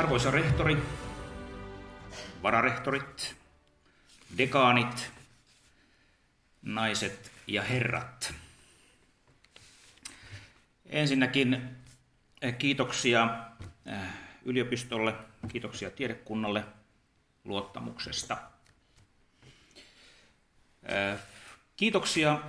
Arvoisa rehtori, vararehtorit, dekaanit, naiset ja herrat. Ensinnäkin eh, kiitoksia eh, yliopistolle, kiitoksia tiedekunnalle luottamuksesta. Eh, kiitoksia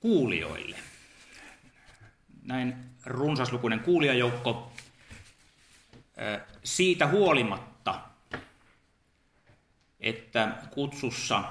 kuulijoille. Näin runsaslukuinen kuulijajoukko siitä huolimatta, että kutsussa,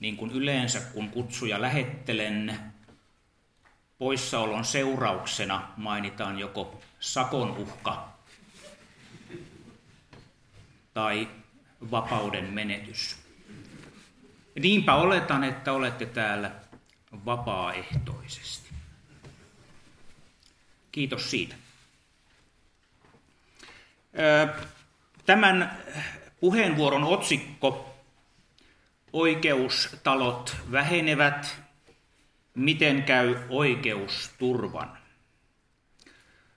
niin kuin yleensä kun kutsuja lähettelen, poissaolon seurauksena mainitaan joko sakon uhka tai vapauden menetys. Niinpä oletan, että olette täällä vapaaehtoisesti. Kiitos siitä. Tämän puheenvuoron otsikko Oikeustalot vähenevät. Miten käy oikeusturvan?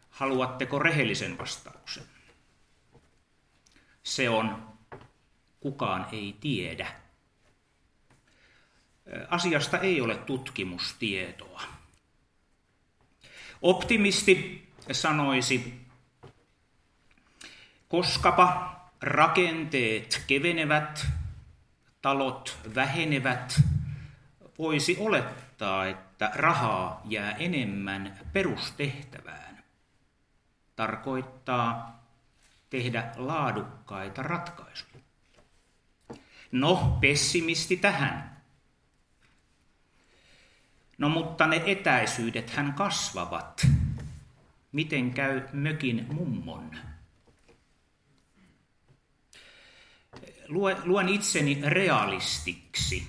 Haluatteko rehellisen vastauksen? Se on kukaan ei tiedä. Asiasta ei ole tutkimustietoa. Optimisti sanoisi, koskapa rakenteet kevenevät, talot vähenevät, voisi olettaa, että rahaa jää enemmän perustehtävään. Tarkoittaa tehdä laadukkaita ratkaisuja. No, pessimisti tähän. No mutta ne etäisyydet hän kasvavat. Miten käy mökin mummon? Luen itseni realistiksi.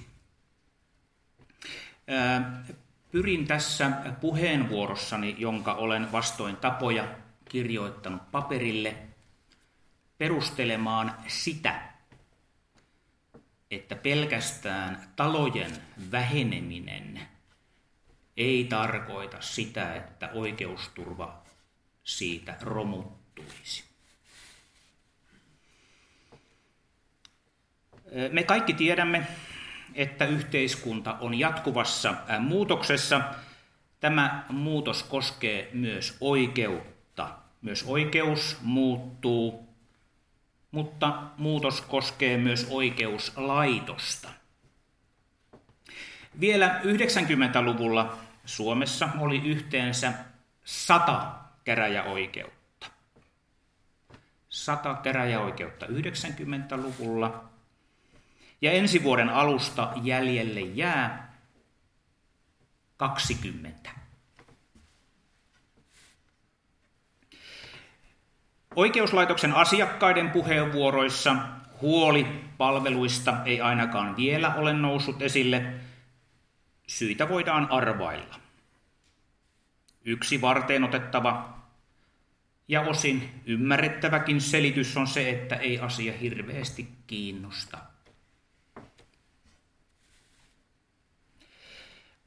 Pyrin tässä puheenvuorossani, jonka olen vastoin tapoja kirjoittanut paperille, perustelemaan sitä, että pelkästään talojen väheneminen ei tarkoita sitä, että oikeusturva siitä romuttuisi. Me kaikki tiedämme, että yhteiskunta on jatkuvassa muutoksessa. Tämä muutos koskee myös oikeutta. Myös oikeus muuttuu, mutta muutos koskee myös oikeuslaitosta. Vielä 90-luvulla Suomessa oli yhteensä sata käräjäoikeutta. Sata käräjäoikeutta 90-luvulla ja ensi vuoden alusta jäljelle jää 20. Oikeuslaitoksen asiakkaiden puheenvuoroissa huoli palveluista ei ainakaan vielä ole noussut esille. Syitä voidaan arvailla. Yksi varteen otettava ja osin ymmärrettäväkin selitys on se, että ei asia hirveästi kiinnosta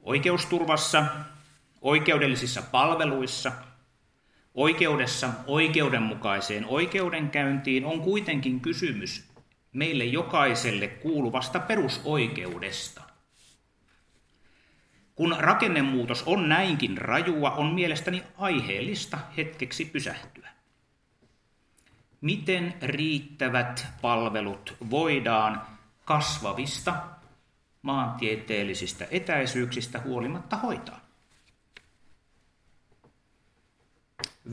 Oikeusturvassa, oikeudellisissa palveluissa, oikeudessa oikeudenmukaiseen oikeudenkäyntiin on kuitenkin kysymys meille jokaiselle kuuluvasta perusoikeudesta. Kun rakennemuutos on näinkin rajua, on mielestäni aiheellista hetkeksi pysähtyä. Miten riittävät palvelut voidaan kasvavista maantieteellisistä etäisyyksistä huolimatta hoitaa.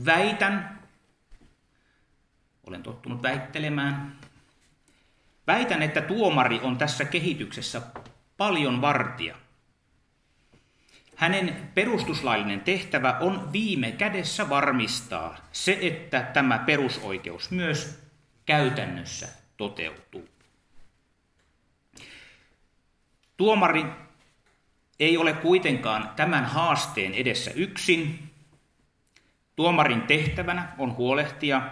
Väitän, olen tottunut väittelemään, väitän, että tuomari on tässä kehityksessä paljon vartija. Hänen perustuslaillinen tehtävä on viime kädessä varmistaa se, että tämä perusoikeus myös käytännössä toteutuu. Tuomari ei ole kuitenkaan tämän haasteen edessä yksin. Tuomarin tehtävänä on huolehtia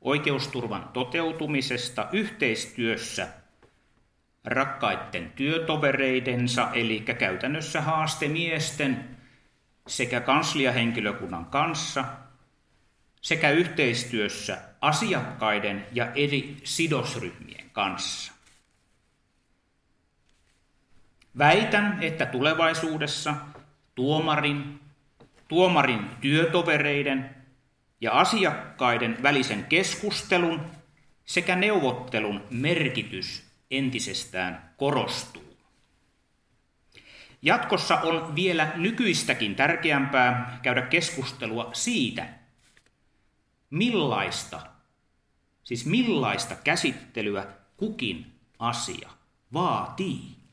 oikeusturvan toteutumisesta yhteistyössä rakkaiden työtovereidensa, eli käytännössä haastemiesten sekä kansliahenkilökunnan kanssa sekä yhteistyössä asiakkaiden ja eri sidosryhmien kanssa. Väitän, että tulevaisuudessa tuomarin, tuomarin työtovereiden ja asiakkaiden välisen keskustelun sekä neuvottelun merkitys entisestään korostuu. Jatkossa on vielä nykyistäkin tärkeämpää käydä keskustelua siitä, millaista, siis millaista käsittelyä kukin asia vaatii.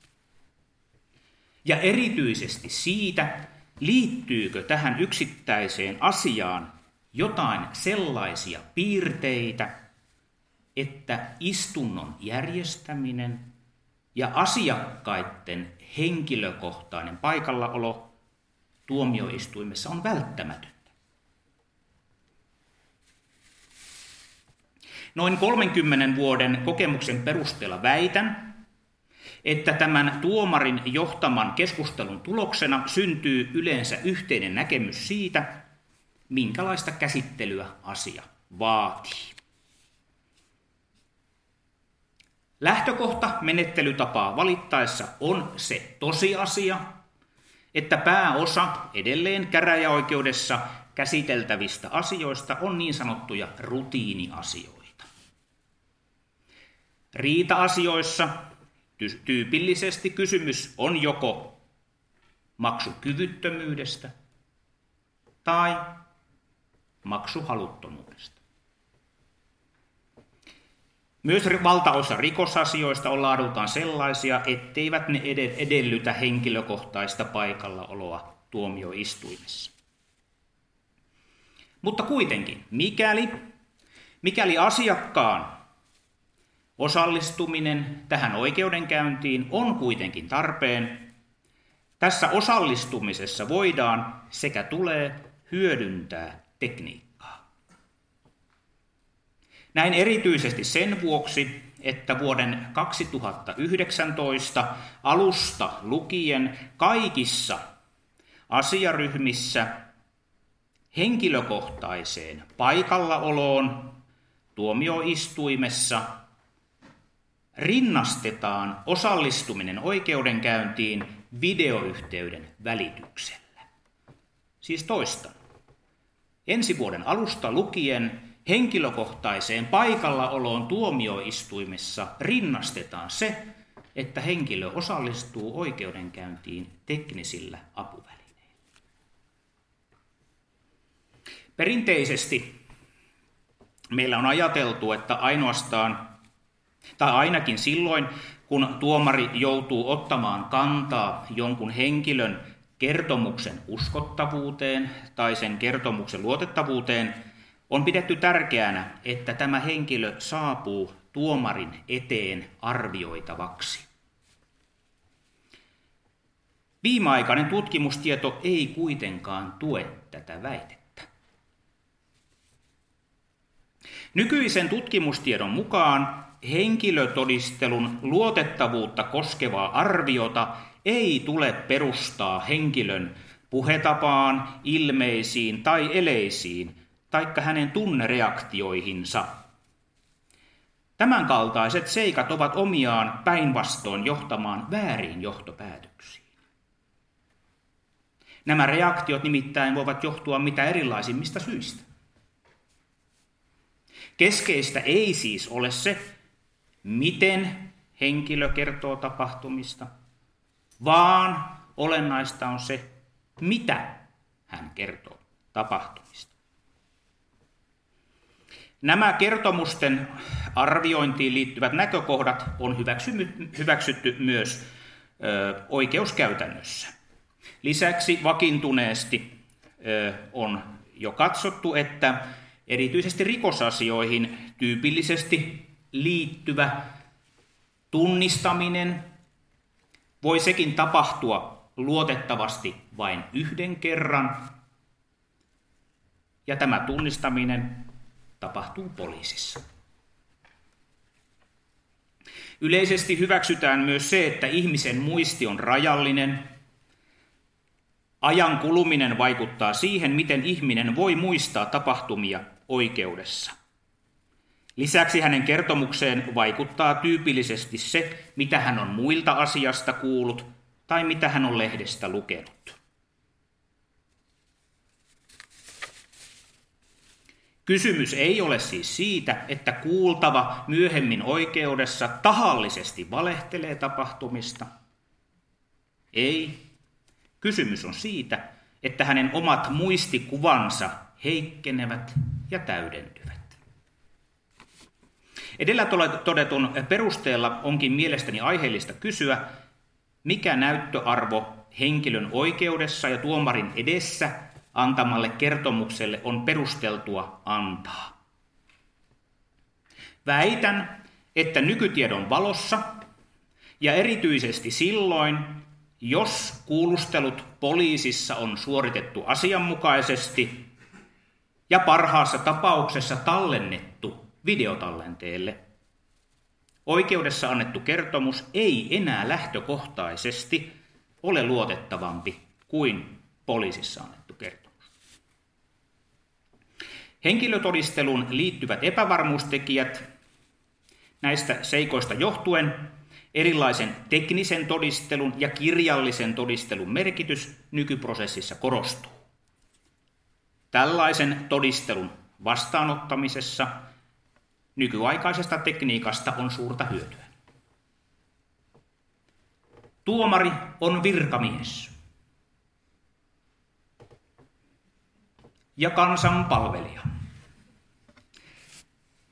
Ja erityisesti siitä, liittyykö tähän yksittäiseen asiaan jotain sellaisia piirteitä, että istunnon järjestäminen ja asiakkaiden henkilökohtainen paikallaolo tuomioistuimessa on välttämätöntä. Noin 30 vuoden kokemuksen perusteella väitän, että tämän tuomarin johtaman keskustelun tuloksena syntyy yleensä yhteinen näkemys siitä, minkälaista käsittelyä asia vaatii. Lähtökohta menettelytapaa valittaessa on se tosiasia, että pääosa edelleen käräjäoikeudessa käsiteltävistä asioista on niin sanottuja rutiiniasioita. Riita-asioissa tyypillisesti kysymys on joko maksukyvyttömyydestä tai maksuhaluttomuudesta. Myös valtaosa rikosasioista on laadultaan sellaisia, etteivät ne edellytä henkilökohtaista paikallaoloa tuomioistuimessa. Mutta kuitenkin, mikäli, mikäli asiakkaan osallistuminen tähän oikeudenkäyntiin on kuitenkin tarpeen, tässä osallistumisessa voidaan sekä tulee hyödyntää tekniikkaa. Näin erityisesti sen vuoksi, että vuoden 2019 alusta lukien kaikissa asiaryhmissä henkilökohtaiseen paikallaoloon tuomioistuimessa rinnastetaan osallistuminen oikeudenkäyntiin videoyhteyden välityksellä. Siis toistan. Ensi vuoden alusta lukien henkilökohtaiseen paikallaoloon tuomioistuimessa rinnastetaan se, että henkilö osallistuu oikeudenkäyntiin teknisillä apuvälineillä. Perinteisesti meillä on ajateltu, että ainoastaan, tai ainakin silloin, kun tuomari joutuu ottamaan kantaa jonkun henkilön kertomuksen uskottavuuteen tai sen kertomuksen luotettavuuteen, on pidetty tärkeänä, että tämä henkilö saapuu tuomarin eteen arvioitavaksi. Viimeaikainen tutkimustieto ei kuitenkaan tue tätä väitettä. Nykyisen tutkimustiedon mukaan henkilötodistelun luotettavuutta koskevaa arviota ei tule perustaa henkilön puhetapaan, ilmeisiin tai eleisiin, taikka hänen tunnereaktioihinsa. Tämänkaltaiset seikat ovat omiaan päinvastoin johtamaan väärin johtopäätöksiin. Nämä reaktiot nimittäin voivat johtua mitä erilaisimmista syistä. Keskeistä ei siis ole se, miten henkilö kertoo tapahtumista – vaan olennaista on se, mitä hän kertoo tapahtumista. Nämä kertomusten arviointiin liittyvät näkökohdat on hyväksytty myös oikeuskäytännössä. Lisäksi vakiintuneesti on jo katsottu, että erityisesti rikosasioihin tyypillisesti liittyvä tunnistaminen voi sekin tapahtua luotettavasti vain yhden kerran, ja tämä tunnistaminen tapahtuu poliisissa. Yleisesti hyväksytään myös se, että ihmisen muisti on rajallinen. Ajan kuluminen vaikuttaa siihen, miten ihminen voi muistaa tapahtumia oikeudessa. Lisäksi hänen kertomukseen vaikuttaa tyypillisesti se, mitä hän on muilta asiasta kuullut tai mitä hän on lehdestä lukenut. Kysymys ei ole siis siitä, että kuultava myöhemmin oikeudessa tahallisesti valehtelee tapahtumista. Ei. Kysymys on siitä, että hänen omat muistikuvansa heikkenevät ja täydentyvät. Edellä todetun perusteella onkin mielestäni aiheellista kysyä, mikä näyttöarvo henkilön oikeudessa ja tuomarin edessä antamalle kertomukselle on perusteltua antaa. Väitän, että nykytiedon valossa ja erityisesti silloin, jos kuulustelut poliisissa on suoritettu asianmukaisesti ja parhaassa tapauksessa tallennettu videotallenteelle, oikeudessa annettu kertomus ei enää lähtökohtaisesti ole luotettavampi kuin poliisissa annettu kertomus. Henkilötodisteluun liittyvät epävarmuustekijät näistä seikoista johtuen erilaisen teknisen todistelun ja kirjallisen todistelun merkitys nykyprosessissa korostuu. Tällaisen todistelun vastaanottamisessa nykyaikaisesta tekniikasta on suurta hyötyä. Tuomari on virkamies ja kansan palvelija.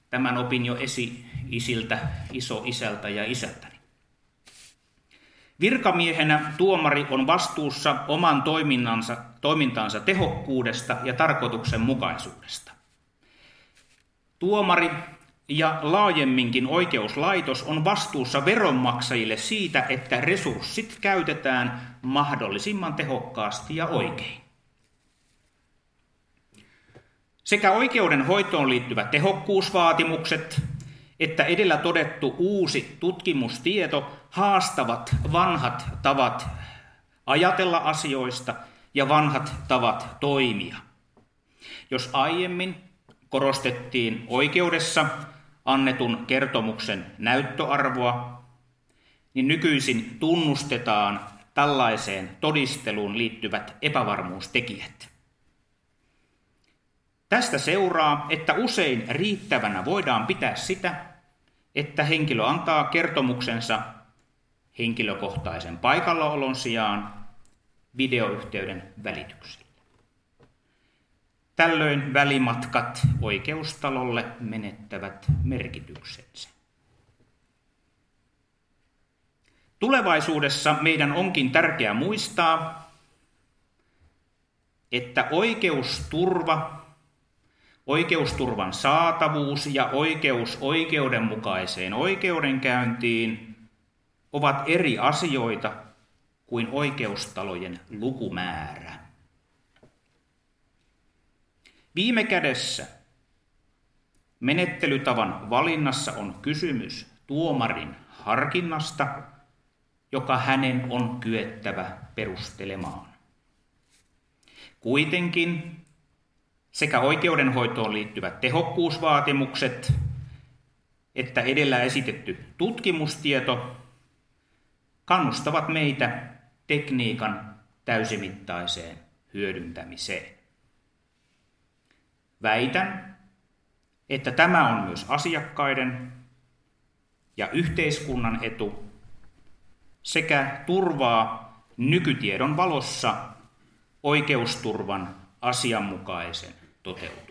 Tämän opin jo esi-isiltä, iso-isältä ja isältäni. Virkamiehenä tuomari on vastuussa oman toiminnansa, toimintansa tehokkuudesta ja tarkoituksenmukaisuudesta. Tuomari ja laajemminkin oikeuslaitos on vastuussa veronmaksajille siitä, että resurssit käytetään mahdollisimman tehokkaasti ja oikein. Sekä oikeudenhoitoon liittyvät tehokkuusvaatimukset että edellä todettu uusi tutkimustieto haastavat vanhat tavat ajatella asioista ja vanhat tavat toimia. Jos aiemmin korostettiin oikeudessa annetun kertomuksen näyttöarvoa, niin nykyisin tunnustetaan tällaiseen todisteluun liittyvät epävarmuustekijät. Tästä seuraa, että usein riittävänä voidaan pitää sitä, että henkilö antaa kertomuksensa henkilökohtaisen paikallaolon sijaan videoyhteyden välityksellä. Tällöin välimatkat oikeustalolle menettävät merkityksensä. Tulevaisuudessa meidän onkin tärkeää muistaa, että oikeusturva, oikeusturvan saatavuus ja oikeus oikeudenmukaiseen oikeudenkäyntiin ovat eri asioita kuin oikeustalojen lukumäärä. Viime kädessä menettelytavan valinnassa on kysymys tuomarin harkinnasta, joka hänen on kyettävä perustelemaan. Kuitenkin sekä oikeudenhoitoon liittyvät tehokkuusvaatimukset että edellä esitetty tutkimustieto kannustavat meitä tekniikan täysimittaiseen hyödyntämiseen. Väitän, että tämä on myös asiakkaiden ja yhteiskunnan etu sekä turvaa nykytiedon valossa oikeusturvan asianmukaisen toteutumisen.